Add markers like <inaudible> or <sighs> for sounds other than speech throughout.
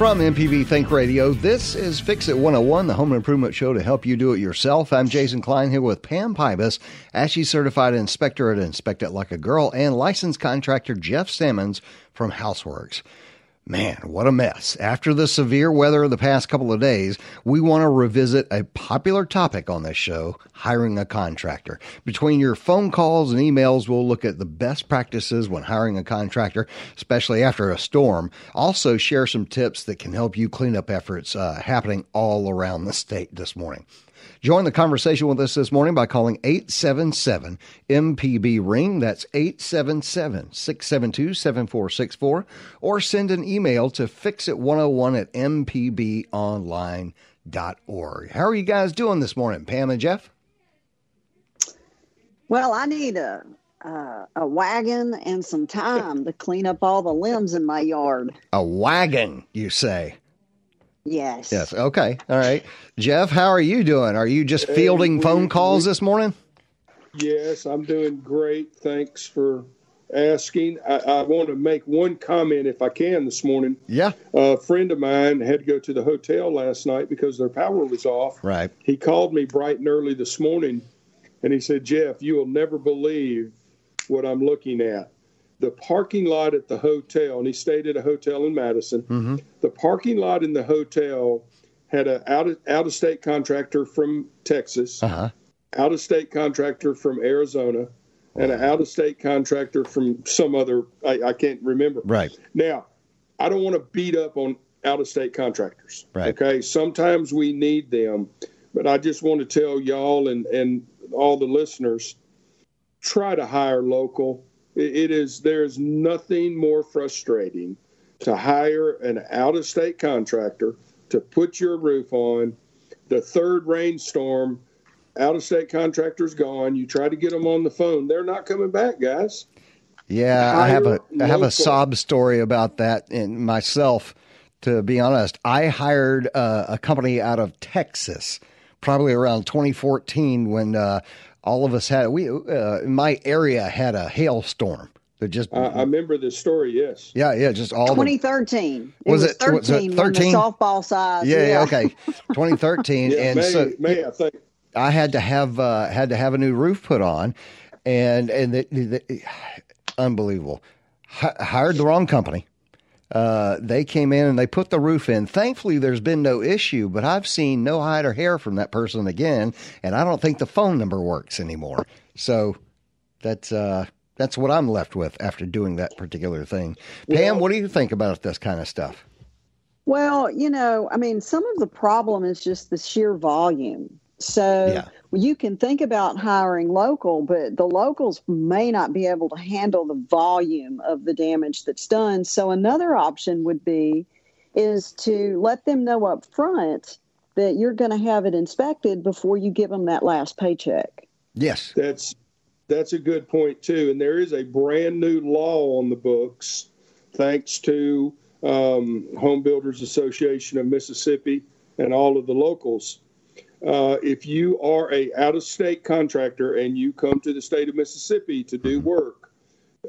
From MPB Think Radio, this is Fix It 101, the home improvement show to help you do it yourself. I'm Jason Klein here with Pam Pybus, ASHI certified inspector at Inspect It Like a Girl, and licensed contractor Jeff Simmons from Houseworks. Man, what a mess. After the severe weather of the past couple of days, we want to revisit a popular topic on this show hiring a contractor. Between your phone calls and emails, we'll look at the best practices when hiring a contractor, especially after a storm. Also, share some tips that can help you clean up efforts uh, happening all around the state this morning. Join the conversation with us this morning by calling 877 MPB Ring. That's 877 672 7464. Or send an email to fixit101 at mpbonline.org. How are you guys doing this morning, Pam and Jeff? Well, I need a uh, a wagon and some time to clean up all the limbs in my yard. A wagon, you say? Yes. Yes. Okay. All right. Jeff, how are you doing? Are you just fielding we- phone calls we- this morning? Yes, I'm doing great. Thanks for asking. I, I want to make one comment if I can this morning. Yeah. A friend of mine had to go to the hotel last night because their power was off. Right. He called me bright and early this morning and he said, Jeff, you will never believe what I'm looking at. The parking lot at the hotel, and he stayed at a hotel in Madison. Mm-hmm. The parking lot in the hotel had an out of, out of state contractor from Texas Uh huh. out of state contractor from Arizona and an out of state contractor from some other, I, I can't remember. Right. Now, I don't want to beat up on out of state contractors. Right. Okay. Sometimes we need them, but I just want to tell y'all and, and all the listeners try to hire local. It, is, there's nothing more frustrating to hire an out of state contractor to put your roof on. The third rainstorm, out of state contractors gone. You try to get them on the phone. They're not coming back, guys. Yeah, I have a Hire I have a sob story about that in myself. To be honest, I hired uh, a company out of Texas, probably around 2014, when uh, all of us had we uh, my area had a hailstorm that just I, I remember this story. Yes. yeah yeah just all 2013. It Was was, it- was it 13 on the 13? softball size. yeah, yeah okay <laughs> 2013 Yeah, and May, so May, I think. I had to have uh, had to have a new roof put on, and and the, the, <sighs> unbelievable. H- hired the wrong company. Uh, they came in and they put the roof in. Thankfully, there's been no issue, but I've seen no hide or hair from that person again, and I don't think the phone number works anymore. So that's uh, that's what I'm left with after doing that particular thing. Pam, what do you think about this kind of stuff? Well, you know, I mean, some of the problem is just the sheer volume. So Yeah. you can think about hiring local, but the locals may not be able to handle the volume of the damage that's done. So another option would be is to let them know up front that you're going to have it inspected before you give them that last paycheck. Yes. That's that's a good point too. And there is a brand new law on the books, thanks to um, Home Builders Association of Mississippi and all of the locals. Uh, if you are a out of state contractor and you come to the state of Mississippi to do work,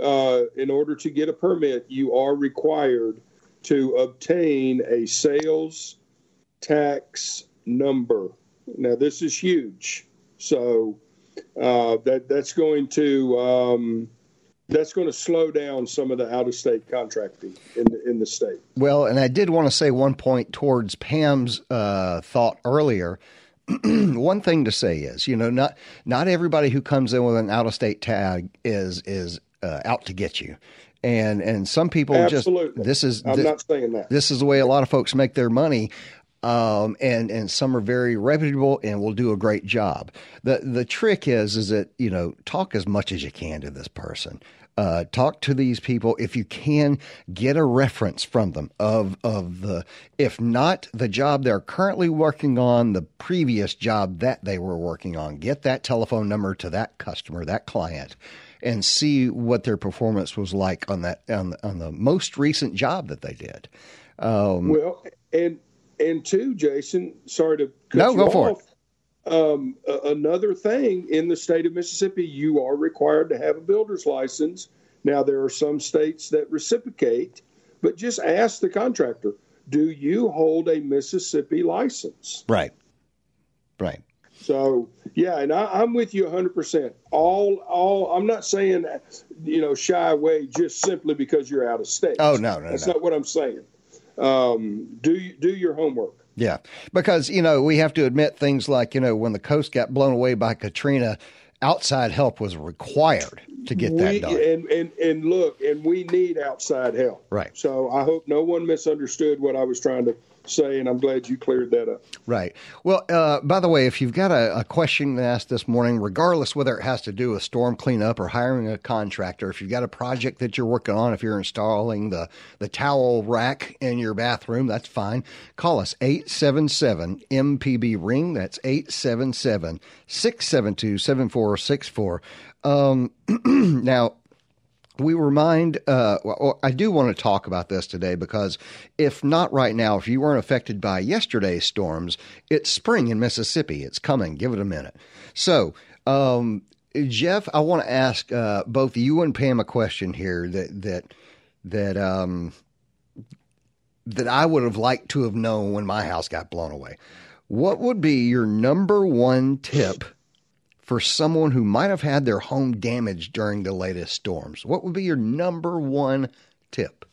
uh, in order to get a permit, you are required to obtain a sales tax number. Now, this is huge. So uh, that that's going to um, that's going to slow down some of the out of state contracting in the, in the state. Well, and I did want to say one point towards Pam's uh, thought earlier. <clears throat> one thing to say is, you know, not not everybody who comes in with an out of state tag is is uh, out to get you, and and some people Absolutely. just this is I'm thi- not saying that. this is the way a lot of folks make their money. Um, and and some are very reputable and will do a great job. the The trick is is that you know talk as much as you can to this person. Uh, talk to these people if you can get a reference from them of of the if not the job they're currently working on the previous job that they were working on get that telephone number to that customer that client and see what their performance was like on that on the, on the most recent job that they did. Um, well, and and two, Jason, sorry to cut no, you go off. for it. Um, another thing in the state of Mississippi, you are required to have a builder's license. Now, there are some states that reciprocate, but just ask the contractor do you hold a Mississippi license? Right. Right. So yeah, and I, am with you 100. percent All, all. I'm not saying, you know, shy away just simply because you're out of state. Oh no, no, that's no. not what I'm saying. Um, do do your homework. Yeah, because you know we have to admit things like you know when the coast got blown away by Katrina, outside help was required to get that done. And, and and look, and we need outside help. Right. So I hope no one misunderstood what I was trying to say, and I'm glad you cleared that up. Right. Well, uh, by the way, if you've got a, a, question to ask this morning, regardless whether it has to do with storm cleanup or hiring a contractor, if you've got a project that you're working on, if you're installing the, the towel rack in your bathroom, that's fine. Call us 877 MPB Ring. That's 877 672 7464. Um, <clears throat> now, we remind, uh, well, I do want to talk about this today because if not right now, if you weren't affected by yesterday's storms, it's spring in Mississippi. It's coming. Give it a minute. So, um, Jeff, I want to ask uh, both you and Pam a question here that that that um, that I would have liked to have known when my house got blown away. What would be your number one tip for someone who might have had their home damaged during the latest storms? What would be your number one tip?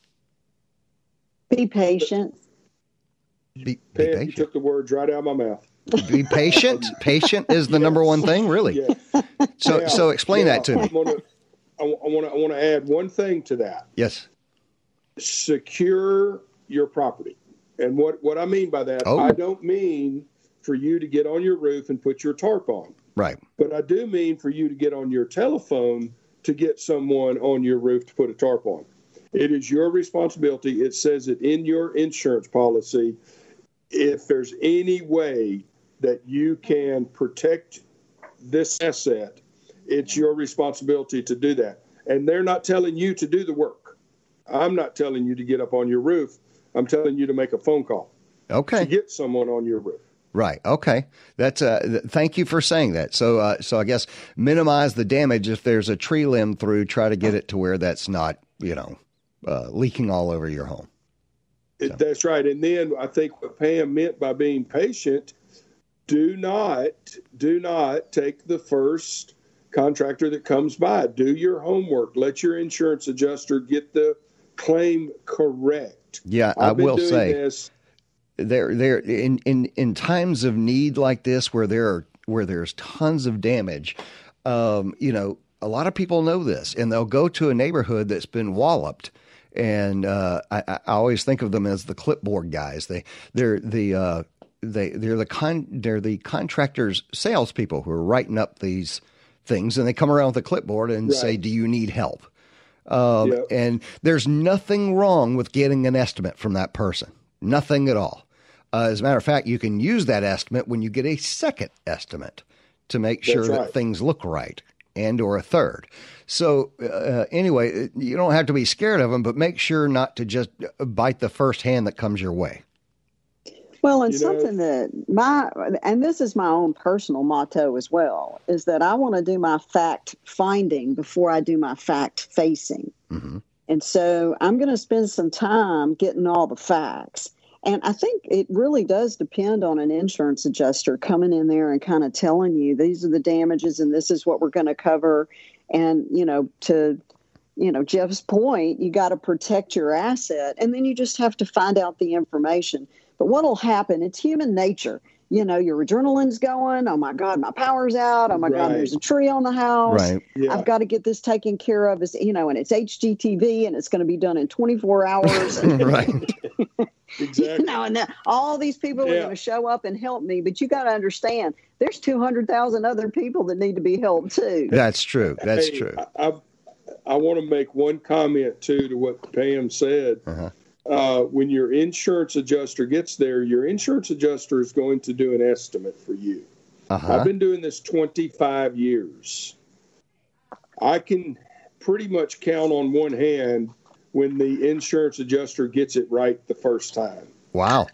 Be patient. Be, be Pam, patient. you took the words right out of my mouth. Be patient. <laughs> patient is the number one thing, really. Yeah. So, Now, so explain now, that to I me. want to, I want to, I want to add one thing to that. Yes. Secure your property, and what what I mean by that, Oh. I don't mean for you to get on your roof and put your tarp on. Right. But I do mean for you to get on your telephone to get someone on your roof to put a tarp on. It is your responsibility. It says it in your insurance policy. If there's any way that you can protect this asset, it's your responsibility to do that. And they're not telling you to do the work. I'm not telling you to get up on your roof. I'm telling you to make a phone call Okay. to get someone on your roof. Right. Okay. That's uh. Th- thank you for saying that. So, uh, so I guess minimize the damage if there's a tree limb through. Try to get it to where that's not, you know, uh, leaking all over your home. It- That's right. And then I think what Pam meant by being patient, do not do not take the first contractor that comes by. Do your homework. Let your insurance adjuster get the claim correct. Yeah, I I've been will say this. There there in, in in times of need like this where there are where there's tons of damage um, you know a lot of people know this and they'll go to a neighborhood that's been walloped and uh, I, I always think of them as the clipboard guys they they're the uh, they they're the con they're the contractors salespeople who are writing up these things and they come around with a clipboard and say do you need help um, Yep. And there's nothing wrong with getting an estimate from that person. Nothing at all. Uh, as a matter of fact, you can use that estimate when you get a second estimate to make sure That's that things look right, and or a third. So uh, anyway, you don't have to be scared of them, but make sure not to just bite the first hand that comes your way. Well, and You know- something that my, and this is my own personal motto as well, is that I want to do my fact finding before I do my fact facing. Mhm. And so I'm going to spend some time getting all the facts. And I think it really does depend on an insurance adjuster coming in there and kind of telling you these are the damages and this is what we're going to cover. And, you know, to, you know, Jeff's point, you got to protect your asset and then you just have to find out the information. But what'll happen? It's human nature. You know, your adrenaline's going. Oh my God, my power's out. Oh my God, there's a tree on the house. Right. Yeah. I've got to get this taken care of. Is you know, and it's HGTV, and it's going to be done in 24 hours. <laughs> Right. <laughs> Exactly. you know, and then all these people are going to show up and help me. But you got to understand, there's 200,000 other people that need to be helped too. That's true. That's Hey, true. I, I, I want to make one comment too to what Pam said. Uh-huh. Uh, when your insurance adjuster gets there, your insurance adjuster is going to do an estimate for you. Uh-huh. I've been doing this 25 years. I can pretty much count on one hand when the insurance adjuster gets it right the first time. Wow.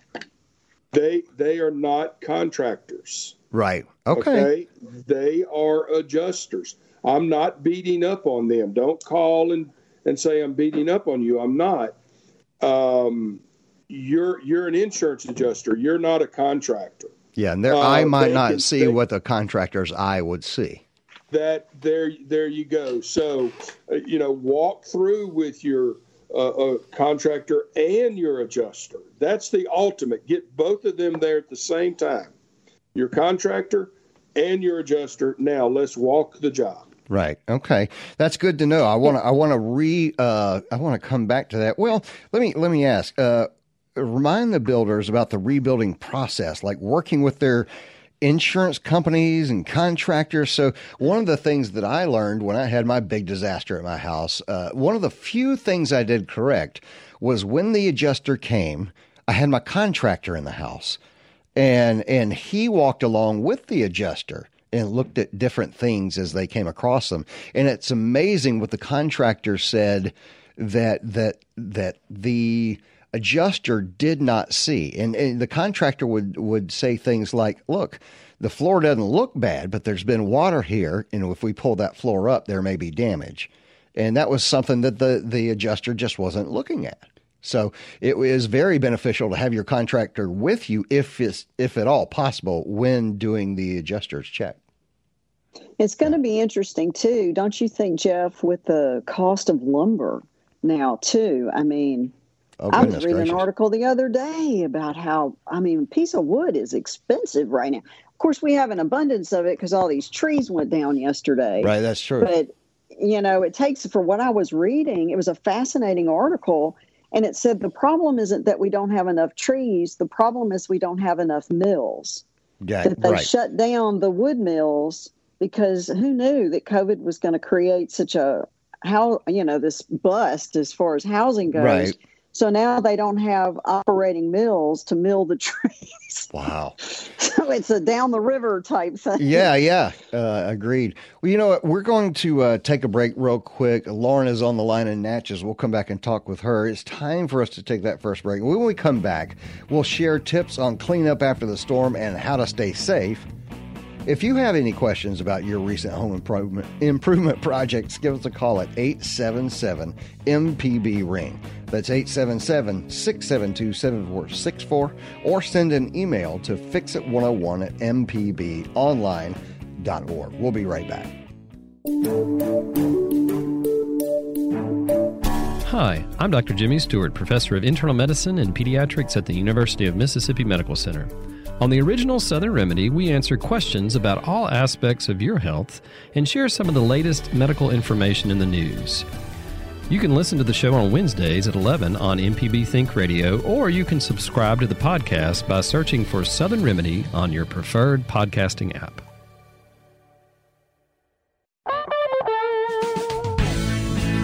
They they are not contractors. Right. Okay. okay. They are adjusters. I'm not beating up on them. Don't call and, and say I'm beating up on you. I'm not. Um, you're you're an insurance adjuster. You're not a contractor. Yeah, and their uh, eye might not can, see they, what the contractor's eye would see. That there there you go. So, uh, you know, walk through with your uh, uh, contractor and your adjuster. That's the ultimate. Get both of them there at the same time. Your contractor and your adjuster. Now let's walk the job. Right. Okay. That's good to know. I want to. I want to re. Uh, I want to come back to that. Well, let me let me ask. Uh, remind the builders about the rebuilding process, like working with their insurance companies and contractors. So one of the things that I learned when I had my big disaster at my house, uh, one of the few things I did correct was when the adjuster came, I had my contractor in the house, and and he walked along with the adjuster and looked at different things as they came across them. And it's amazing what the contractor said that that that the adjuster did not see. And, and, the contractor would, would say things like, look, the floor doesn't look bad, but there's been water here. And if we pull that floor up, there may be damage. And that was something that the, the adjuster just wasn't looking at. So it is very beneficial to have your contractor with you if it's, if at all possible when doing the adjuster's check. It's going to be interesting too, don't you think, Jeff, with the cost of lumber now too? I mean, Oh, I was reading gracious. an article the other day about how I mean, a piece of wood is expensive right now. Of course, we have an abundance of it because all these trees went down yesterday. Right, that's true. But you know, it takes for what I was reading. It was a fascinating article, and it said the problem isn't that we don't have enough trees. The problem is we don't have enough mills. Yeah, that they right. shut down the wood mills because who knew that COVID was going to create such a how you know this bust as far as housing goes. Right so now they don't have operating mills to mill the <laughs> trees. Wow. <laughs> so it's a down the river type thing. Yeah, yeah. Uh, agreed. Well, you know what? We're going to uh, take a break real quick. Lauren is on the line in Natchez. We'll come back and talk with her. It's time for us to take that first break. When we come back, we'll share tips on cleanup after the storm and how to stay safe. If you have any questions about your recent home improvement improvement projects, give us a call at 877 MPB Ring. That's 877 672 7464 or send an email to fixit101 at mpbonline.org. We'll be right back. Hi, I'm Dr. Jimmy Stewart, professor of internal medicine and pediatrics at the University of Mississippi Medical Center. On the original Southern Remedy, we answer questions about all aspects of your health and share some of the latest medical information in the news. You can listen to the show on Wednesdays at 11 on MPB Think Radio, or you can subscribe to the podcast by searching for Southern Remedy on your preferred podcasting app.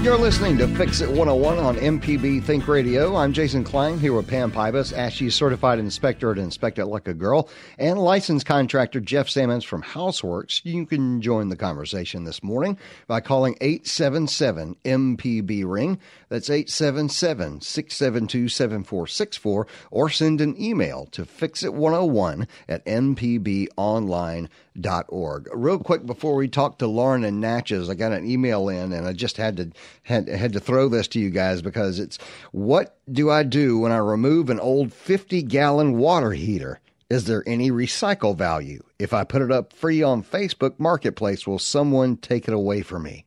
You're listening to Fix It 101 on MPB Think Radio. I'm Jason Klein here with Pam Pybus, ASHI certified inspector at Inspect It Like a Girl, and licensed contractor Jeff Sammons from Houseworks. You can join the conversation this morning by calling 877 MPB Ring. That's 877 672 7464, or send an email to fixit101 at mpbonline.com org. Real quick before we talk to Lauren and Natchez, I got an email in and I just had to had had to throw this to you guys because it's what do I do when I remove an old 50 gallon water heater? Is there any recycle value? If I put it up free on Facebook Marketplace, will someone take it away from me?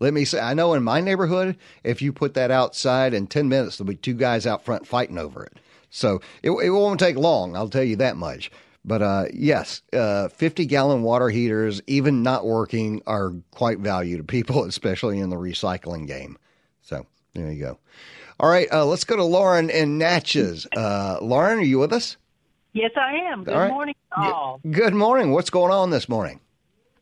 Let me say, I know in my neighborhood, if you put that outside in 10 minutes, there'll be two guys out front fighting over it. So it, it won't take long, I'll tell you that much. But uh, yes, uh, 50 gallon water heaters, even not working, are quite value to people, <laughs> especially in the recycling game. So there you go. All right, uh, let's go to Lauren and Natchez. Uh, Lauren, are you with us? Yes, I am. Good all morning, all. Good morning. What's going on this morning?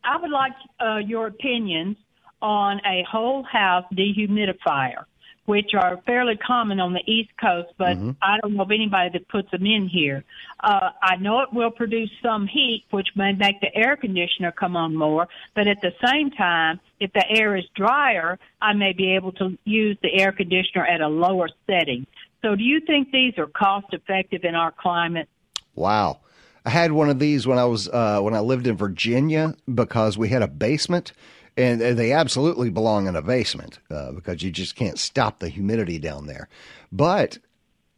I would like uh, your opinions on a whole house dehumidifier. Which are fairly common on the East Coast, but mm-hmm. I don't know of anybody that puts them in here. Uh, I know it will produce some heat, which may make the air conditioner come on more, but at the same time, if the air is drier, I may be able to use the air conditioner at a lower setting. So do you think these are cost effective in our climate? Wow. I had one of these when I was uh, when I lived in Virginia because we had a basement and they absolutely belong in a basement uh, because you just can't stop the humidity down there. But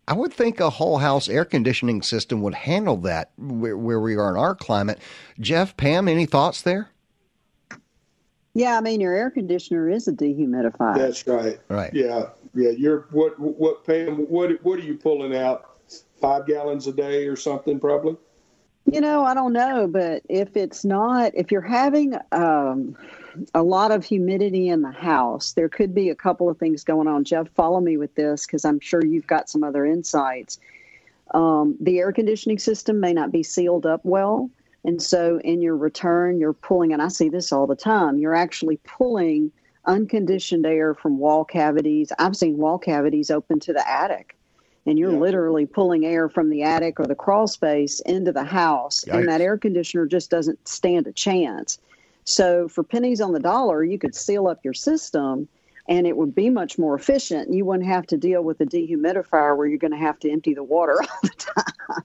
I would think a whole house air conditioning system would handle that where, where we are in our climate. Jeff, Pam, any thoughts there? Yeah, I mean your air conditioner is a dehumidifier. That's right. Right. Yeah, yeah. You're what? What Pam? What? What are you pulling out? Five gallons a day or something, probably. You know, I don't know, but if it's not, if you're having um, a lot of humidity in the house, there could be a couple of things going on. Jeff, follow me with this because I'm sure you've got some other insights. Um, the air conditioning system may not be sealed up well. And so in your return, you're pulling, and I see this all the time, you're actually pulling unconditioned air from wall cavities. I've seen wall cavities open to the attic and you're yeah. literally pulling air from the attic or the crawl space into the house Yikes. and that air conditioner just doesn't stand a chance so for pennies on the dollar you could seal up your system and it would be much more efficient you wouldn't have to deal with a dehumidifier where you're going to have to empty the water <laughs> all the time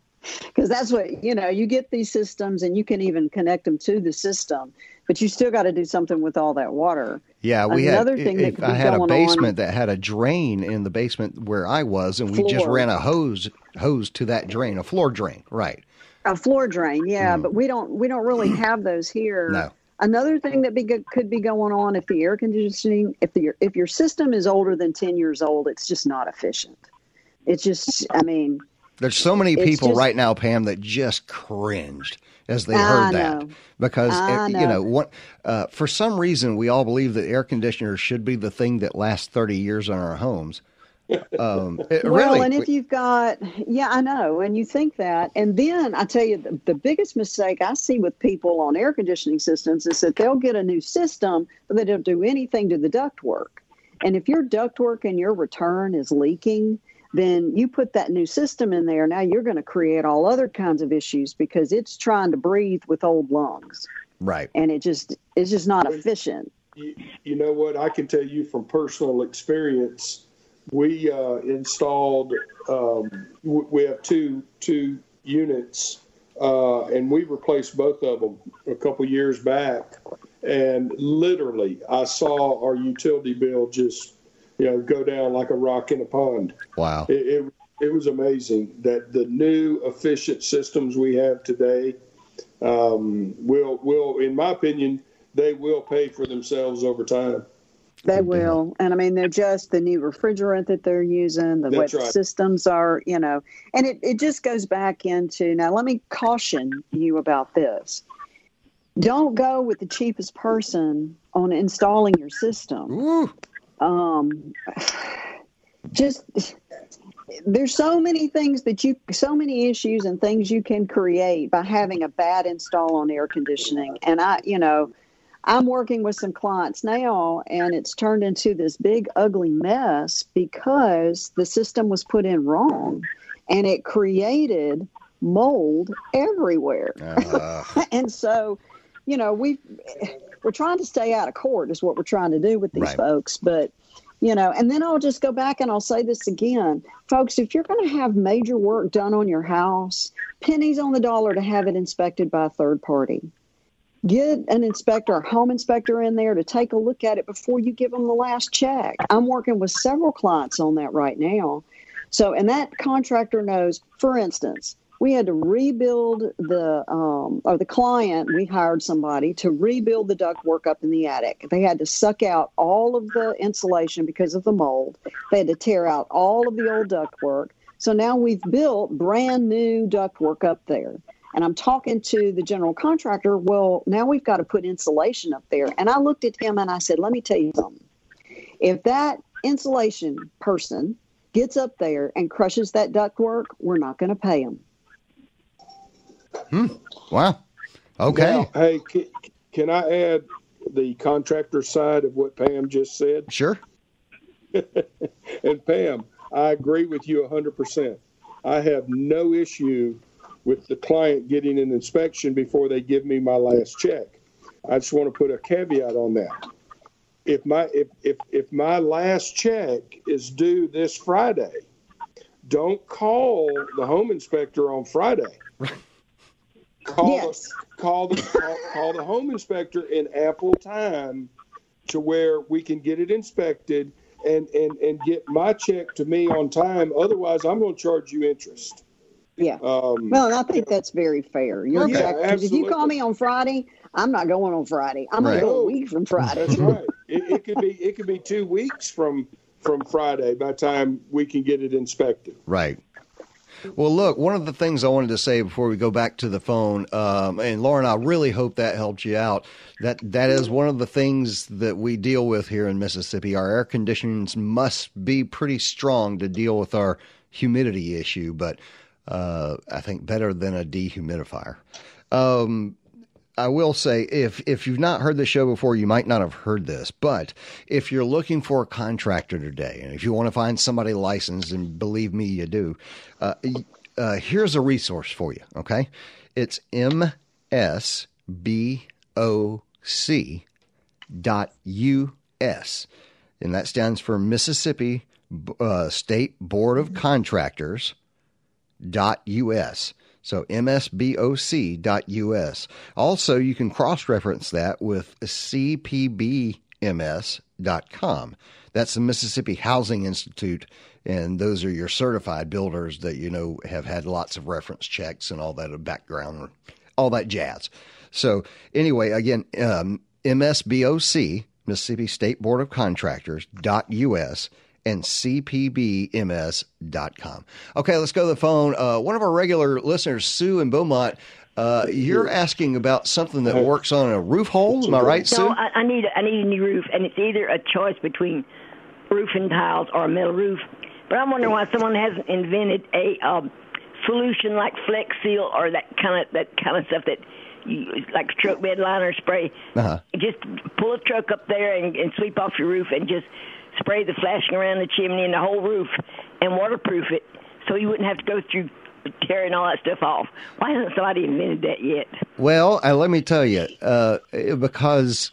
because that's what you know you get these systems and you can even connect them to the system but you still got to do something with all that water. Yeah, we Another had. Thing if I had a basement on, that had a drain in the basement where I was, and floor. we just ran a hose hose to that drain, a floor drain, right? A floor drain, yeah, mm. but we don't we don't really have those here. No. Another thing that be, could be going on if the air conditioning, if the if your system is older than ten years old, it's just not efficient. It's just, I mean, there's so many people just, right now, Pam, that just cringed as they heard that because it, know. you know what uh, for some reason we all believe that air conditioners should be the thing that lasts 30 years in our homes um, <laughs> it, well, really, and if you've got, yeah, I know, and you think that, and then I tell you, the, the, biggest mistake I see with people on air conditioning systems is that they'll get a new system, but they don't do anything to the ductwork. And if your ductwork and your return is leaking, then you put that new system in there. Now you're going to create all other kinds of issues because it's trying to breathe with old lungs. Right. And it just it's just not efficient. You, you know what? I can tell you from personal experience. We uh, installed. Um, we have two two units, uh, and we replaced both of them a couple years back. And literally, I saw our utility bill just you know, go down like a rock in a pond. Wow. It, it, it was amazing that the new efficient systems we have today um, will, will, in my opinion, they will pay for themselves over time. They will. And I mean, they're just the new refrigerant that they're using, the That's right. systems are, you know, and it, it just goes back into now, let me caution you about this. Don't go with the cheapest person on installing your system. Ooh um, just there's so many things that you so many issues and things you can create by having a bad install on air conditioning and i you know i'm working with some clients now and it's turned into this big ugly mess because the system was put in wrong and it created mold everywhere uh. <laughs> and so you know we we're trying to stay out of court is what we're trying to do with these right. folks but you know and then i'll just go back and i'll say this again folks if you're going to have major work done on your house pennies on the dollar to have it inspected by a third party get an inspector a home inspector in there to take a look at it before you give them the last check. I'm working with several clients on that right now. So and that contractor knows for instance we had to rebuild the um, or the client we hired somebody to rebuild the duct work up in the attic. They had to suck out all of the insulation because of the mold. They had to tear out all of the old duct work so now we've built brand new duct work up there and i'm talking to the general contractor well now we've got to put insulation up there and i looked at him and i said let me tell you something if that insulation person gets up there and crushes that ductwork, we're not going to pay them Hmm. Wow. Okay. Now, hey, can, can I add the contractor side of what Pam just said? Sure. <laughs> and Pam, I agree with you 100%. I have no issue with the client getting an inspection before they give me my last check. I just want to put a caveat on that. If my if if, if my last check is due this Friday, don't call the home inspector on Friday. <laughs> Call Yes. the call the call, call the home inspector in ample time to where we can get it inspected and and and get my check to me on time. Otherwise, I'm going to charge you interest. Yeah. Um, Well, and I think that's very fair. You're Okay. exact- 'cause if you call me on Friday, I'm not going on Friday. I'm Right. going to go a week from Friday. That's <laughs> right. It, it could be it could be two weeks from from Friday by the time we can get it inspected. Right. Well, look, one of the things I wanted to say before we go back to the phone, um, and Lauren, I really hope that helped you out. That that is one of the things that we deal with here in Mississippi. Our air conditions must be pretty strong to deal with our humidity issue, but uh, I think better than a dehumidifier. Um, I will say if if you've not heard the show before, you might not have heard this. But if you're looking for a contractor today, and if you want to find somebody licensed, and believe me, you do, uh, uh, here's a resource for you. Okay, it's msboc dot us, and that stands for Mississippi uh, State Board of Contractors dot us. So msboc.us. Also, you can cross reference that with cpbms.com. That's the Mississippi Housing Institute, and those are your certified builders that you know have had lots of reference checks and all that background, all that jazz. So, anyway, again, um, MSBOC, Mississippi State Board of Contractors, .us, and cpbms.com. Okay, let's go to the phone. Uh, one of our regular listeners, Sue in Beaumont, uh, you're asking about something that works on a roof hole. Am I right, Sue? No, I, I need a, I need a new roof, and it's either a choice between roofing tiles or a metal roof. But I'm wondering why someone hasn't invented a um, solution like Flex Seal or that kind of that kind of stuff that you like truck bed liner spray. Uh-huh. Just pull a truck up there and, and sweep off your roof and just spray the flashing around the chimney and the whole roof and waterproof it, so you wouldn't have to go through tearing all that stuff off. Why hasn't somebody invented that yet? Well, uh, let me tell you, uh, because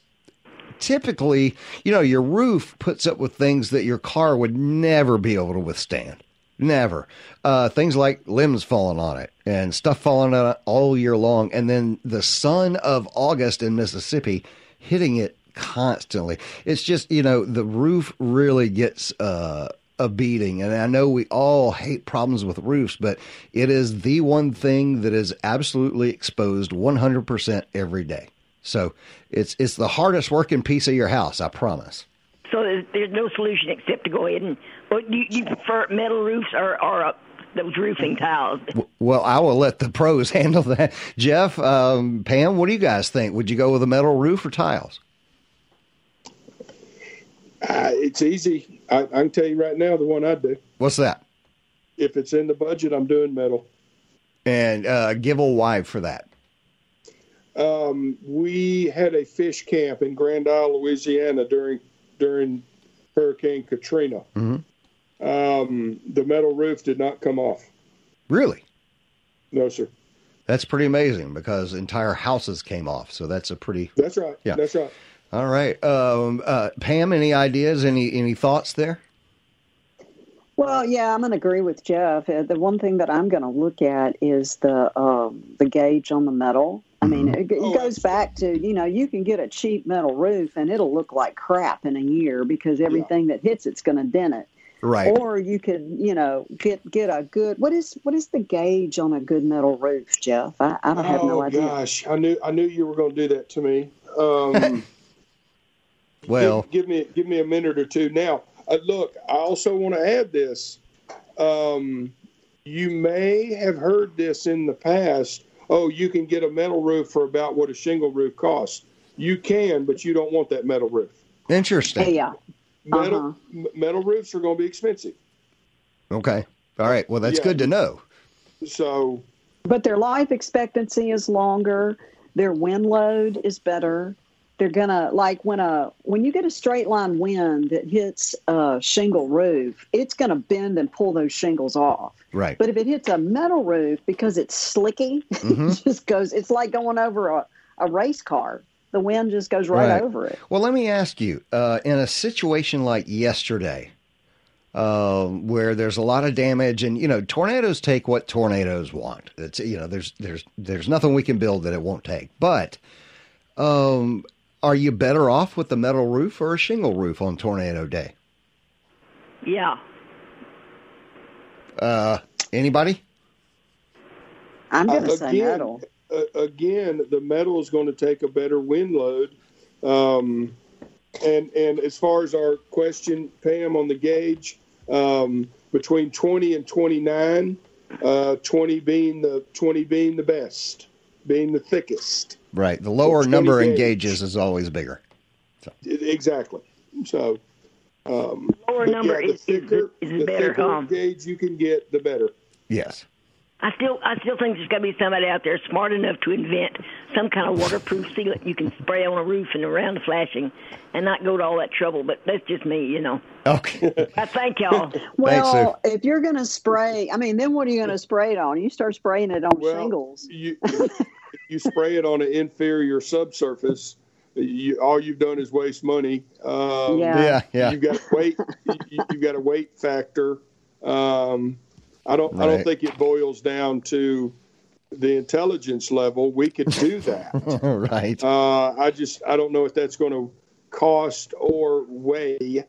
typically, you know, your roof puts up with things that your car would never be able to withstand. Never. Uh, things like limbs falling on it and stuff falling on it all year long. And then the sun of August in Mississippi hitting it constantly. It's just, you know, the roof really gets uh, a beating. And I know we all hate problems with roofs, but it is the one thing that is absolutely exposed 100% every day. So it's it's the hardest working piece of your house, I promise. So there's, there's no solution except to go ahead and. Well, you, you prefer metal roofs or, or uh, those roofing tiles? Well, I will let the pros <laughs> handle that. Jeff, um, Pam, what do you guys think? Would you go with a metal roof or tiles? Uh, it's easy. I, I can tell you right now the one I do. What's that? If it's in the budget, I'm doing metal. And uh, give a why for that. Um, we had a fish camp in Grand Isle, Louisiana during during Hurricane Katrina. Um, the metal roof did not come off. Really? No, sir. That's pretty amazing because entire houses came off. So that's a pretty. That's right. Yeah. That's right. All right. Um, uh, Pam, any ideas? Any any thoughts there? Well, yeah, I'm going to agree with Jeff. Uh, The one thing that I'm going to look at is the um, the gauge on the metal. I mean, it, it Oh, goes back to you know you can get a cheap metal roof and it'll look like crap in a year because everything that hits it's going to dent it. Right. Or you could you know get get a good what is what is the gauge on a good metal roof, Jeff? I, I don't have oh no idea. gosh, I knew I knew you were going to do that to me. Um, <laughs> well, give, give me give me a minute or two. Now, uh, look, I also want to add this. Um, you may have heard this in the past. Oh, you can get a metal roof for about what a shingle roof costs. You can, but you don't want that metal roof. interesting. Yeah. Metal Uh-huh. m- metal roofs are going to be expensive. Okay. All right. Well, that's Yeah. good to know. So But their life expectancy is longer. Their wind load is better. They're gonna like when a when you get a straight line wind that hits a shingle roof, it's gonna bend and pull those shingles off. Right. But if it hits a metal roof because it's slicky, Mhm. <laughs> it just goes. It's like going over a, a race car. The wind just goes right, Right. over it. Well, let me ask you uh, in a situation like yesterday, um, where there's a lot of damage, and you know, tornadoes take what tornadoes want. It's you know, there's there's there's nothing we can build that it won't take. But um, are you better off with a metal roof or a shingle roof on tornado day? Yeah. Uh, anybody? I'm going to Uh, say again, metal. uh, again, the metal is going to take a better wind load. Um, and and as far as our question, Pam, on the gauge, um, between 20 and 29, uh, 20 being the 20 being the best, being the thickest. Right. The lower number in gauge. gauges is always bigger. I- Exactly. So. Um, Lower number yeah, the is- is the- thicker, is the the better, thicker huh? gauge you can get, the better. Yes. I still, I still think there's got to be somebody out there smart enough to invent some kind of waterproof sealant you can spray on a roof and around the flashing, and not go to all that trouble. But that's just me, you know. Okay. <laughs> I thank y'all. <laughs> Well, if you're going to spray, I mean, then what are you going to spray it on? You start spraying it on Well, shingles. You, if <laughs> you spray it on an inferior subsurface. You, all you've done is waste money. Um, Yeah. Yeah, yeah. You've got a weight. you, you've got a weight factor. Um, I don't. I don't think it boils down to the intelligence level. We could do <laughs> that. right. Uh, I just I don't know if that's going to cost or weigh.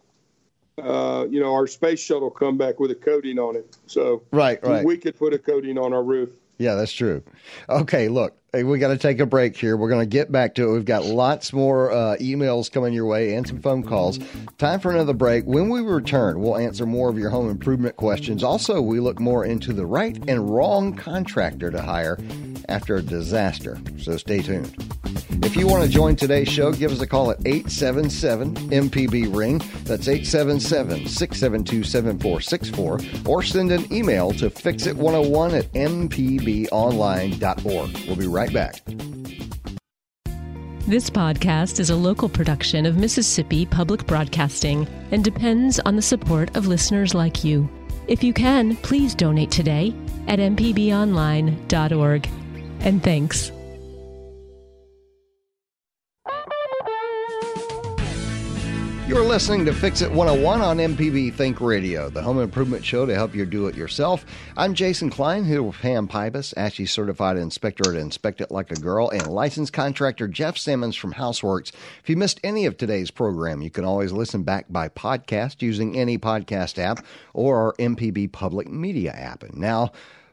Uh, you know, our space shuttle come back with a coating on it, so Right, right. we could put a coating on our roof. Yeah, that's true. Okay, look, hey, we got to take a break here. We're going to get back to it. We've got lots more uh, emails coming your way and some phone calls. Time for another break. When we return, we'll answer more of your home improvement questions. Also, we look more into the right and wrong contractor to hire after a disaster. So stay tuned. If you want to join today's show, give us a call at 877 MPB Ring. That's 877 672 7464. Or send an email to fixit101 at mpbonline.org. We'll be right back. This podcast is a local production of Mississippi Public Broadcasting and depends on the support of listeners like you. If you can, please donate today at mpbonline.org. And thanks. You're listening to Fix It 101 on MPB Think Radio, the home improvement show to help you do it yourself. I'm Jason Klein here with Pam Pybus, ASHI certified inspector at Inspect It Like a Girl, and licensed contractor Jeff Simmons from Houseworks. If you missed any of today's program, you can always listen back by podcast using any podcast app or our MPB Public Media app. And now,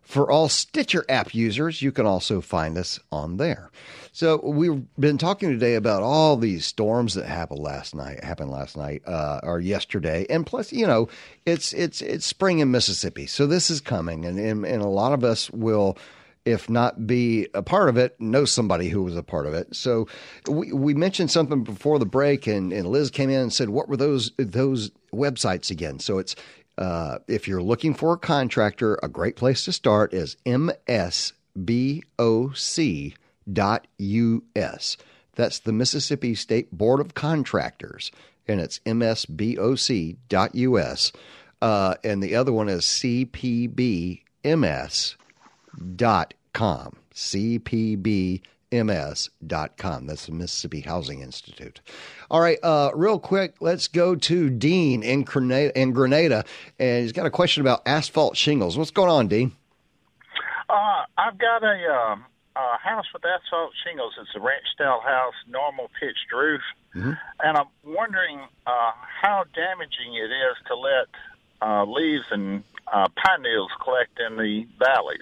for all Stitcher app users, you can also find us on there. So we've been talking today about all these storms that happened last night, happened last night uh, or yesterday, and plus, you know, it's it's it's spring in Mississippi, so this is coming, and and, and a lot of us will. If not be a part of it, know somebody who was a part of it. So we, we mentioned something before the break, and, and Liz came in and said, "What were those those websites again?" So it's uh, if you're looking for a contractor, a great place to start is msboc.us. That's the Mississippi State Board of Contractors, and it's msboc.us. Uh, and the other one is cpbms.com. cpbms.com. That's the Mississippi Housing Institute. All right, uh, real quick, let's go to Dean in Grenada, in Grenada, and he's got a question about asphalt shingles. What's going on, Dean? Uh, I've got a, um, a house with asphalt shingles. It's a ranch style house, normal pitched roof. Mm-hmm. And I'm wondering uh, how damaging it is to let uh, leaves and uh, pine needles collect in the valleys.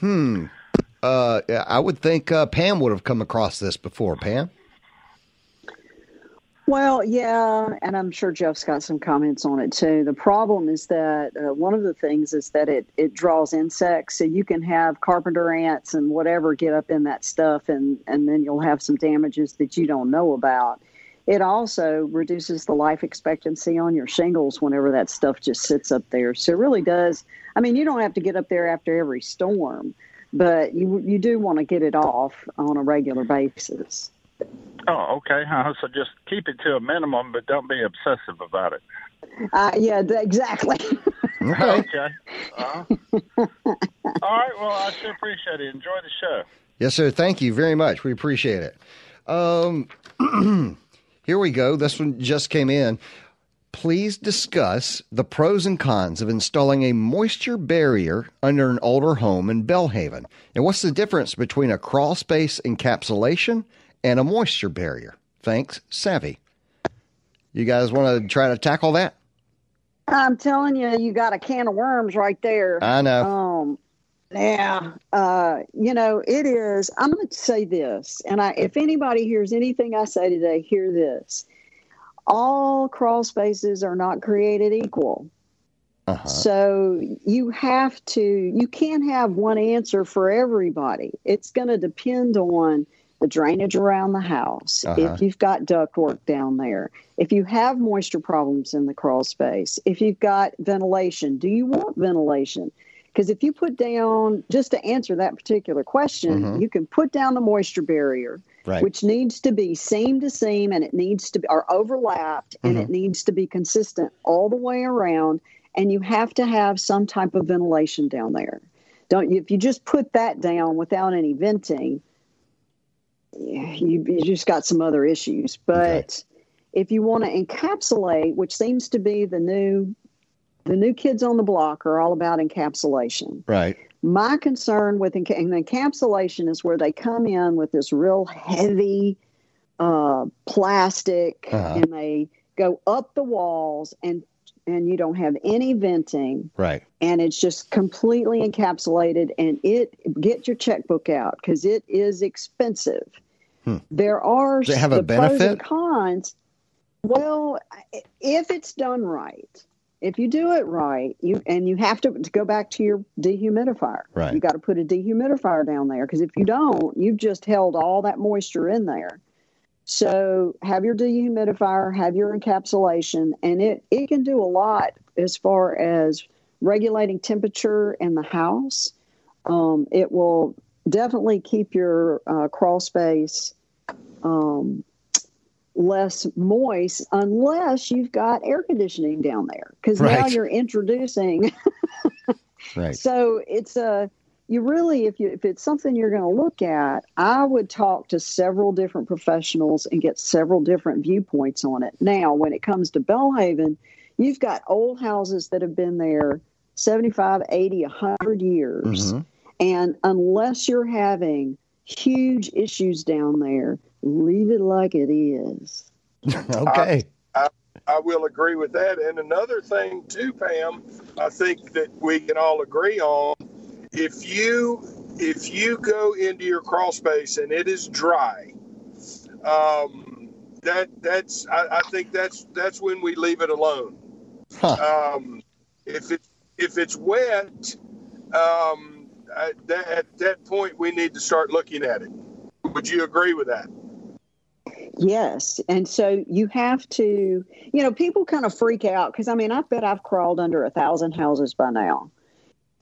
Hmm. Uh, I would think uh, Pam would have come across this before. Pam? Well, yeah, and I'm sure Jeff's got some comments on it too. The problem is that uh, one of the things is that it it draws insects, so you can have carpenter ants and whatever get up in that stuff, and and then you'll have some damages that you don't know about. It also reduces the life expectancy on your shingles whenever that stuff just sits up there. So it really does. I mean, you don't have to get up there after every storm, but you you do want to get it off on a regular basis. Oh, okay. Huh? So just keep it to a minimum, but don't be obsessive about it. Uh, yeah, exactly. <laughs> Okay. Okay. Uh-huh. All right. Well, I sure appreciate it. Enjoy the show. Yes, sir. Thank you very much. We appreciate it. Um, <clears throat> here we go. This one just came in. Please discuss the pros and cons of installing a moisture barrier under an older home in Belhaven. And what's the difference between a crawl space encapsulation and a moisture barrier? Thanks, Savvy. You guys want to try to tackle that? I'm telling you, you got a can of worms right there. I know. Um, yeah, uh, you know, it is. I'm going to say this, and I, if anybody hears anything I say today, hear this. All crawl spaces are not created equal. Uh-huh. So you have to, you can't have one answer for everybody. It's going to depend on the drainage around the house, Uh-huh. if you've got ductwork down there, if you have moisture problems in the crawl space, if you've got ventilation, do you want ventilation? Because if you put down, just to answer that particular question, Mhm. you can put down the moisture barrier, Right. which needs to be seam to seam and it needs to be, or overlapped, and Mhm. it needs to be consistent all the way around. And you have to have some type of ventilation down there. Don't you? If you just put that down without any venting, you, you just got some other issues. But if you want to encapsulate, which seems to be the new, the new kids on the block are all about encapsulation. Right. My concern with enca- and encapsulation is where they come in with this real heavy uh, plastic Uh-huh. and they go up the walls and and you don't have any venting Right. and it's just completely encapsulated and it get your checkbook out because it is expensive Hmm. there are Does it have a the pros and benefit? cons well if it's done right if you do it right you and you have to, to go back to your dehumidifier Right. you got to put a dehumidifier down there because if you don't you've just held all that moisture in there so have your dehumidifier, have your encapsulation, and it, it can do a lot as far as regulating temperature in the house. Um, it will definitely keep your uh, crawl space um, less moist unless you've got air conditioning down there because now you're introducing <laughs> Right. so it's a you really if you if it's something you're going to look at, I would talk to several different professionals and get several different viewpoints on it. Now, when it comes to Belhaven, you've got old houses that have been there 75, 80, 100 years. Mhm. And unless you're having huge issues down there, leave it like it is. <laughs> okay. I will agree with that. And another thing too, Pam, I think that we can all agree on if you if you go into your crawl space and it is dry, um, that that's I, I think that's that's when we leave it alone. Huh. Um, if it if it's wet, um, at that, at that point we need to start looking at it. Would you agree with that? Yes. And so you have to, you know, people kind of freak out because I mean, I bet I've crawled under a thousand houses by now.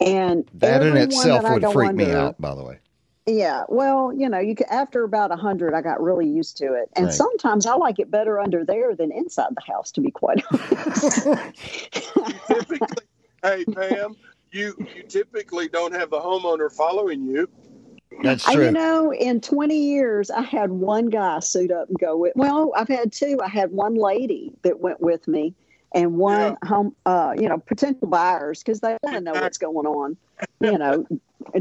And That in every one itself that I would go freak me under- out, by the way. Yeah. Well, you know, you can, after about a hundred, I got really used to it. And Right. sometimes I like it better under there than inside the house, to be quite <laughs> honest. typically, hey Pam, you you typically don't have the homeowner following you. That's I, you know, in 20 years, I had one guy suit up and go with. Well, I've had two. I had one lady that went with me, and one home, uh, you know, potential buyers because they want to know what's going on, you know,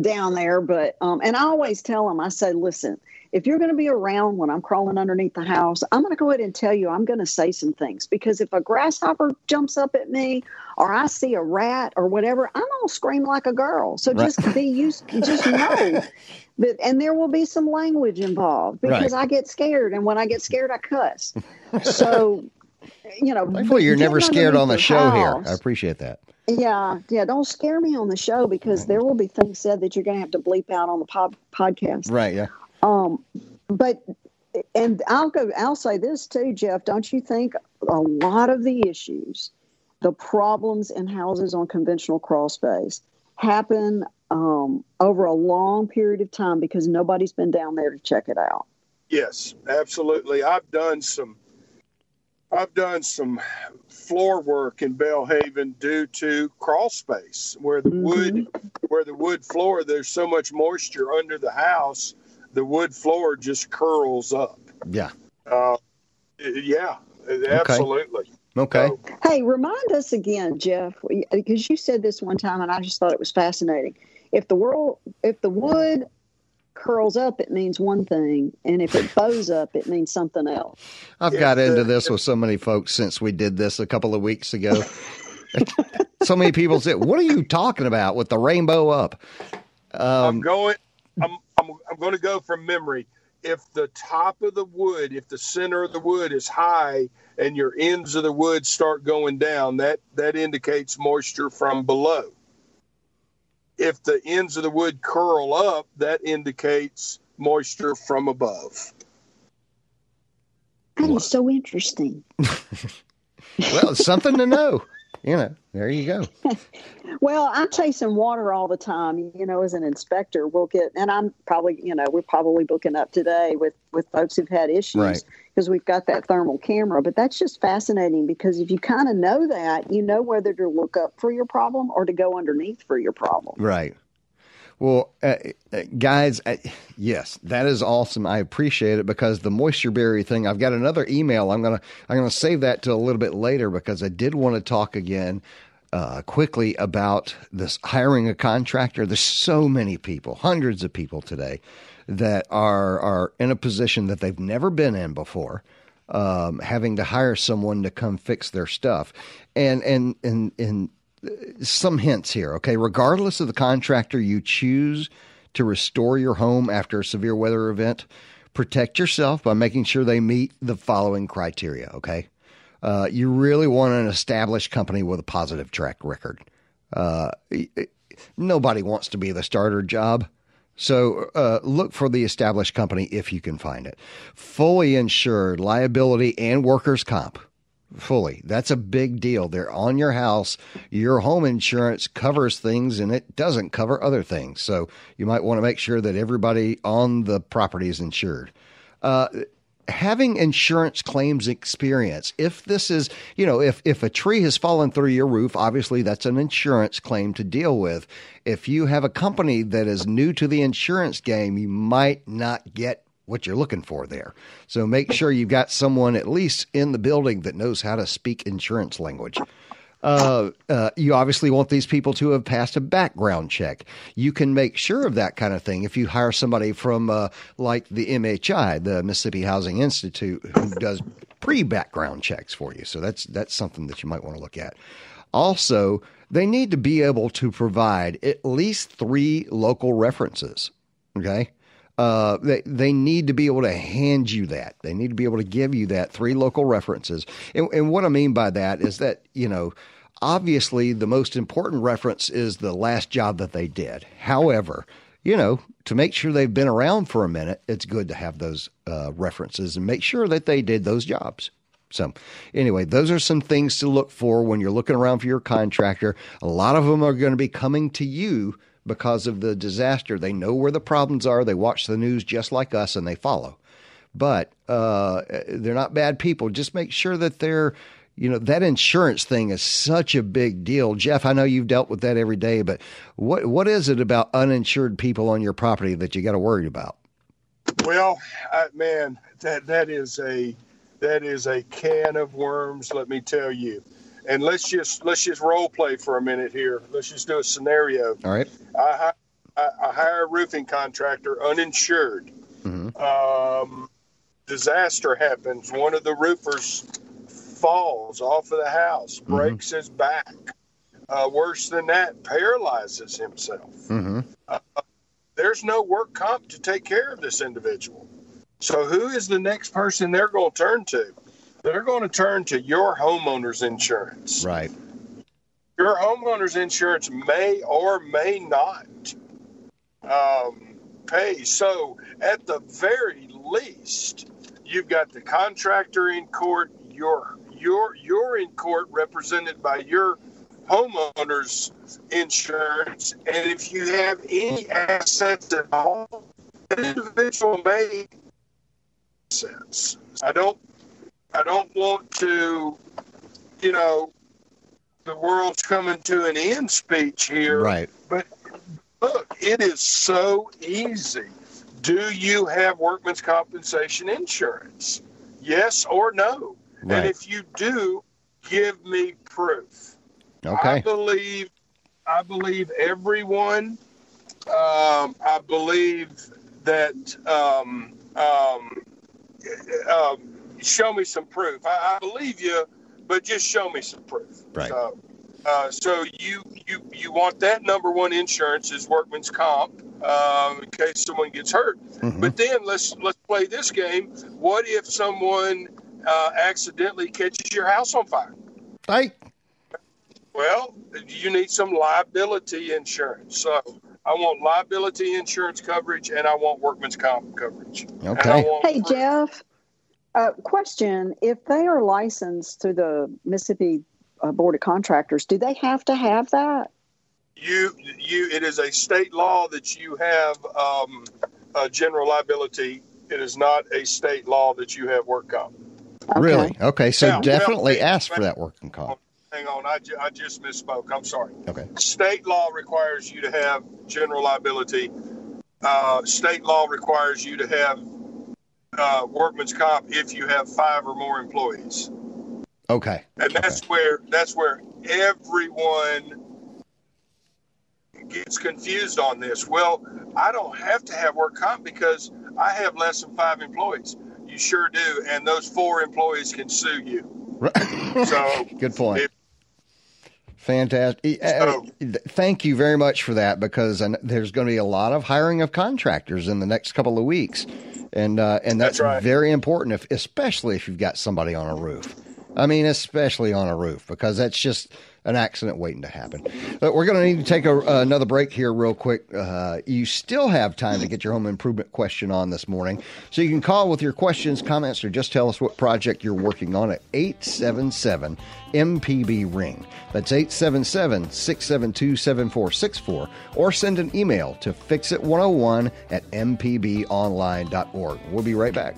down there. But um, and I always tell them, I say, listen, if you're going to be around when I'm crawling underneath the house, I'm going to go ahead and tell you I'm going to say some things because if a grasshopper jumps up at me or I see a rat or whatever, I'm gonna scream like a girl. So Right. just be used, just know <laughs> that, and there will be some language involved because Right. I get scared, and when I get scared, I cuss. <laughs> So, you know, Thankfully, you're never scared on the underneath show your here. I appreciate that. Yeah, yeah. Don't scare me on the show because mm. there will be things said that you're going to have to bleep out on the pod, podcast. Right. Yeah. Um, but and I'll go. I'll say this too, Jeff. Don't you think a lot of the issues, the problems in houses on conventional crawl space, happen um, over a long period of time because nobody's been down there to check it out. Yes, absolutely. I've done some. I've done some floor work in Belhaven due to crawl space, where the Mm-hmm. wood, where the wood floor, there's so much moisture under the house, the wood floor just curls up. Yeah. Uh, yeah, absolutely. Okay. So, Hey, remind us again, Jeff, because you said this one time, and I just thought it was fascinating. If the world, if the wood curls up, it means one thing, and if it bows up, it means something else. I've got into this with so many folks since we did this a couple of weeks ago. <laughs> so many people said, "What are you talking about with the rainbow up?" I'm Um, going. I'm, I'm. I'm going to go from memory. If the top of the wood, if the center of the wood is high and your ends of the wood start going down, that that indicates moisture from below. If the ends of the wood curl up, that indicates moisture from above. That is so interesting. <laughs> well, it's something to know. You know, there you go. <laughs> Well, I'm chasing water all the time. You know, as an inspector, we'll get, and I'm probably, you know, we're probably booking up today with with folks who've had issues Right. because we've got that thermal camera. But that's just fascinating because if you kind of know that, you know whether to look up for your problem or to go underneath for your problem. Right. Well, uh, uh, guys, uh, yes, that is awesome. I appreciate it because the moisture barrier thing. I've got another email. I'm gonna I'm gonna save that to a little bit later because I did want to talk again uh, quickly about this hiring a contractor. There's so many people, hundreds of people today, that are are in a position that they've never been in before. Um, having to hire someone to come fix their stuff, and and and and some hints here, okay? Regardless of the contractor you choose to restore your home after a severe weather event, protect yourself by making sure they meet the following criteria, okay? Uh, you really want an established company with a positive track record. Uh, nobody wants to be the starter job. So uh, look for the established company if you can find it. Fully insured liability and workers' comp fully. That's a big deal. They're on your house. Your home insurance covers things and it doesn't cover other things. So you might want to make sure that everybody on the property is insured. Uh, having insurance claims experience. If this is, you know, if if a tree has fallen through your roof, obviously that's an insurance claim to deal with. If you have a company that is new to the insurance game, you might not get what you're looking for there. So make sure you've got someone at least in the building that knows how to speak insurance language. Uh, uh, you obviously want these people to have passed a background check. You can make sure of that kind of thing if you hire somebody from, uh, like the MHI, the Mississippi Housing Institute, who does pre-background checks for you. So that's that's something that you might want to look at. Also, they need to be able to provide at least three local references. Okay. Uh, they they need to be able to hand you that. They need to be able to give you that three local references. And, and what I mean by that is that you know, obviously, the most important reference is the last job that they did. However, you know, to make sure they've been around for a minute, it's good to have those uh, references and make sure that they did those jobs. So, anyway, those are some things to look for when you're looking around for your contractor. A lot of them are going to be coming to you because of the disaster. They know where the problems are. They watch the news just like us and they follow. But uh, they're not bad people. Just make sure that they're, you know, that insurance thing is such a big deal. Jeff, I know you've dealt with that every day, but what what is it about uninsured people on your property that you got to worry about? Well, I, man, that that is a that is a can of worms. Let me tell you. And let's just let's just role play for a minute here. Let's just do a scenario. All right. I, I, I hire a roofing contractor, uninsured. Um, disaster happens. One of the roofers falls off of the house, breaks his back. Uh, worse than that, paralyzes himself. Mm-hmm. There's no work comp to take care of this individual. So, who is the next person they're going to turn to? They're going to turn to your homeowner's insurance. Right. Your homeowner's insurance may or may not um, pay. So, at the very least, you've got the contractor in court. You're you're you're in court represented by your homeowner's insurance, and if you have any assets at all, an individual may assets. I don't I don't want to, you know, the world's coming to an end speech here. Right. But look, it is so easy. Do you have workman's compensation insurance? Yes or no? Right. And if you do, give me proof. Okay. I believe I believe everyone. Um, I believe that um, um, um, show me some proof. I, I believe you, but just show me some proof. Right. So, uh, so you you you want that number one insurance is workman's comp um, in case someone gets hurt. Mhm. But then let's let's play this game. What if someone uh, accidentally catches your house on fire? Hey, Well, you need some liability insurance. So I want liability insurance coverage and I want workman's comp coverage. Okay. Hey, proof. Jeff. Uh, question: If they are licensed through the Mississippi uh, Board of Contractors, do they have to have that? You, you, it is a state law that you have um, a general liability. It is not a state law that you have work comp. Okay. really? Okay. So Yeah, well, definitely wait, ask for wait. that working comp. Hang on, I, ju- I just misspoke. I'm sorry. Okay. State law requires you to have general liability. Uh, state law requires you to have uh, workman's comp if you have five or more employees, Okay. and that's where that's where everyone gets confused on this. Well, I don't have to have work comp because I have less than five employees. You sure do, and those four employees can sue you. <laughs> So <laughs> Good point. if- Fantastic. Uh, So- Thank you very much for that because there's going to be a lot of hiring of contractors in the next couple of weeks, and uh, and that's, That's right. very important, if, especially if you've got somebody on a roof. I mean, especially on a roof because that's just an accident waiting to happen. But we're going to need to take a, another break here, real quick. Uh, you still have time to get your home improvement question on this morning, so you can call with your questions, comments, or just tell us what project you're working on at 877 MPB Ring. That's 877 672 7464, or send an email to fixit101 at mpbonline.org. We'll be right back.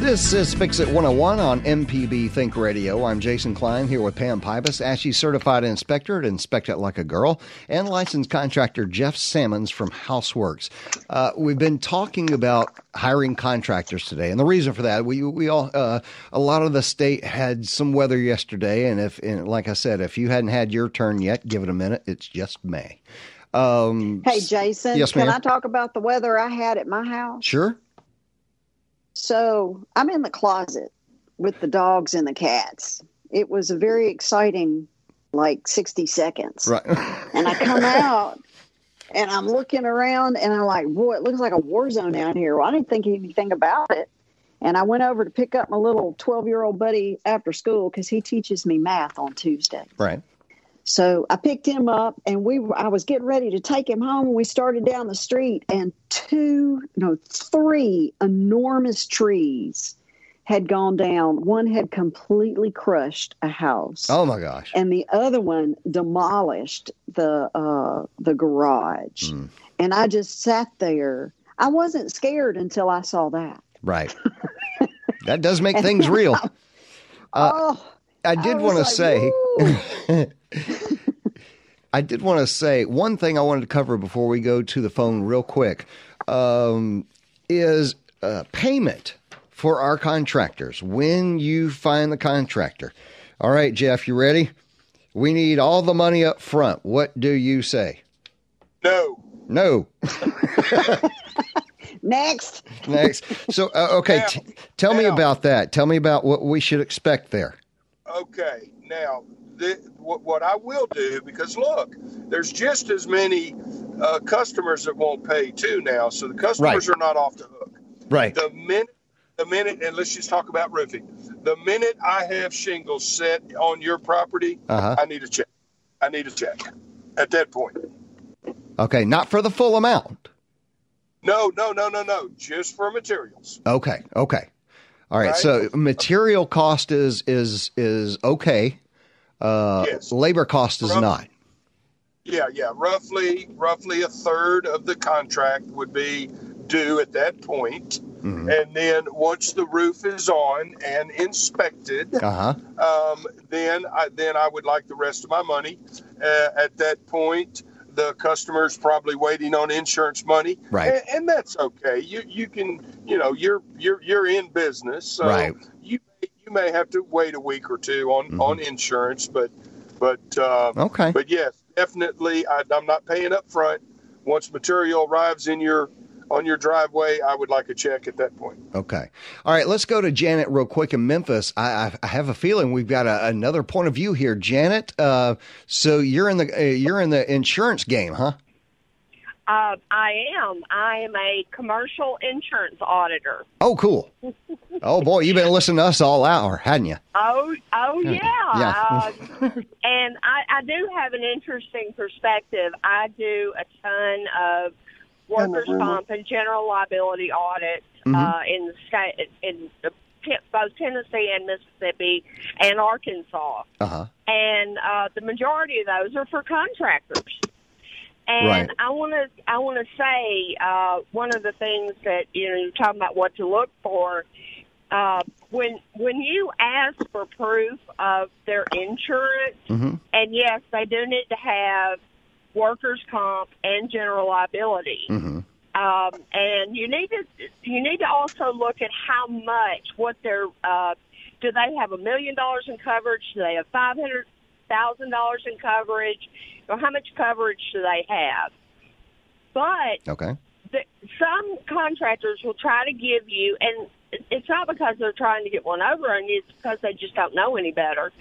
This is Fix It 101 on MPB Think Radio. I'm Jason Klein here with Pam Pybus, ASHI certified inspector at Inspect It Like a Girl, and licensed contractor Jeff Sammons from Houseworks. Uh, we've been talking about hiring contractors today, and the reason for that, we we all uh, a lot of the state had some weather yesterday, and if and like I said, if you hadn't had your turn yet, give it a minute. It's just May. Um, Hey, Jason. Yes, ma'am. can. I talk about the weather I had at my house? Sure. So I'm in the closet with the dogs and the cats. It was a very exciting, like 60 seconds. Right. And I come out and I'm looking around and I'm like, boy, it looks like a war zone out here. Well, I didn't think anything about it. And I went over to pick up my little 12 year old buddy after school because he teaches me math on Tuesday. right. So I picked him up, and we were, I was getting ready to take him home. We started down the street, and two, no, three enormous trees had gone down. One had completely crushed a house, Oh my gosh. and the other one demolished the uh, the garage. Mm. And I just sat there. I wasn't scared until I saw that. Right. <laughs> that does make things real. Uh, oh, I did want to like, say, "Woo." <laughs> I did want to say one thing I wanted to cover before we go to the phone real quick um, is uh, payment for our contractors when you find the contractor. All right, Jeff, you ready? We need all the money up front. What do you say? No. No. <laughs> next. Next. So, uh, okay, t- tell me about that. Tell me about what we should expect there. Okay, now what, what I will do because look, there's just as many uh, customers that won't pay too now, so the customers Right. are not off the hook. Right. The minute the minute, and let's just talk about roofing. The minute I have shingles set on your property, Uh-huh. I need a check. I need a check at that point. Okay, not for the full amount. No, no, no, no, no. Just for materials. Okay, okay. All right. Right. So material cost is is is okay. Uh, Yes. Labor cost is Rough- not. Yeah, yeah. Roughly, roughly a third of the contract would be due at that point. Mm-hmm. And then once the roof is on and inspected, Uh huh. um, then I then I would like the rest of my money. Uh, at that point, the customer's probably waiting on insurance money, Right. And, and that's okay. You you can you know you're you're you're in business, so Right. you you may have to wait a week or two on Mhm. on insurance, but but uh, Okay. but yes, definitely, I, I'm not paying up front. Once material arrives in your on your driveway, I would like a check at that point. Okay. All right. Let's go to Janet real quick in Memphis. I, I, I have a feeling we've got a, another point of view here, Janet. Uh, so you're in the uh, you're in the insurance game, huh? Uh, I am. I am a commercial insurance auditor. Oh, cool. Oh boy, you've been listening to us all hour, hadn't you? Oh, oh yeah. Yeah. uh, and I, I do have an interesting perspective. I do a ton of workers' comp and general liability audits Mhm. uh, in the state, in the, both Tennessee and Mississippi and Arkansas. Uh huh. and uh, the majority of those are for contractors. And Right. I want to I want to say uh, one of the things that you know you're talking about what to look for uh, when when you ask for proof of their insurance, Mm-hmm. and yes, they do need to have workers' comp and general liability. Mm-hmm. Um, and you need to you need to also look at how much what their uh, do they have a million dollars in coverage? Do they have five hundred thousand dollars in coverage? Or how much coverage do they have? But Okay. the, some contractors will try to give you, and it's not because they're trying to get one over on you; it's because they just don't know any better.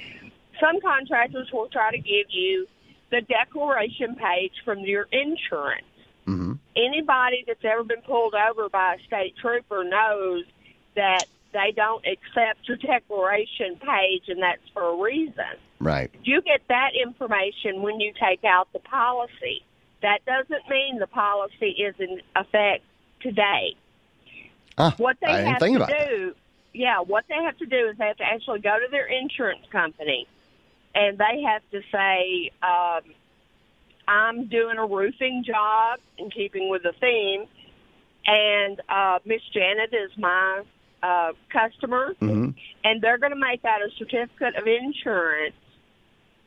Some contractors will try to give you the declaration page from your insurance Mm-hmm. anybody that's ever been pulled over by a state trooper knows that they don't accept your declaration page, and that's for a reason. Right. You get that information when you take out the policy. That doesn't mean the policy is in effect today. Ah, What they I have to about that. do, yeah, what they have to do is they have to actually go to their insurance company, and they have to say, um, "I'm doing a roofing job in keeping with the theme, and uh, Miss Janet is my uh, customer, Mm-hmm. and they're going to make out a certificate of insurance,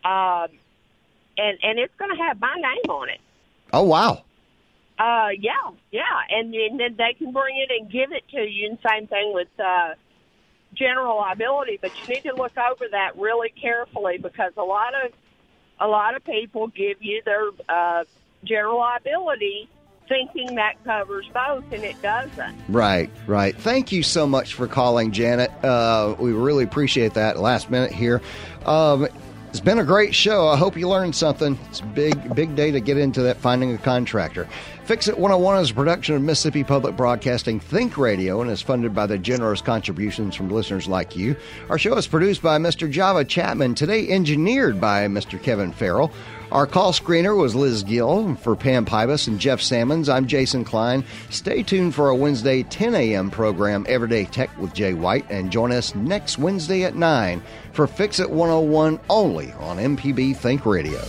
um, and and it's going to have my name on it." Oh wow. Uh, yeah, yeah, and, and then they can bring it and give it to you. And same thing with uh, general liability, but you need to look over that really carefully because a lot of a lot of people give you their uh, general liability thinking that covers both, and it doesn't. Right, right. Thank you so much for calling, Janet. Uh, we really appreciate that. Last minute here. Um, it's been a great show. I hope you learned something. It's a big, big day to get into that finding a contractor. Fix It 101 is a production of Mississippi Public Broadcasting Think Radio and is funded by the generous contributions from listeners like you. Our show is produced by Mr. Java Chapman, today engineered by Mr. Kevin Farrell. Our call screener was Liz Gill. For Pam Pybus and Jeff Sammons, I'm Jason Klein. Stay tuned for a Wednesday 10 a.m. program, Everyday Tech with Jay White, and join us next Wednesday at 9 for Fix It 101 only on MPB Think Radio.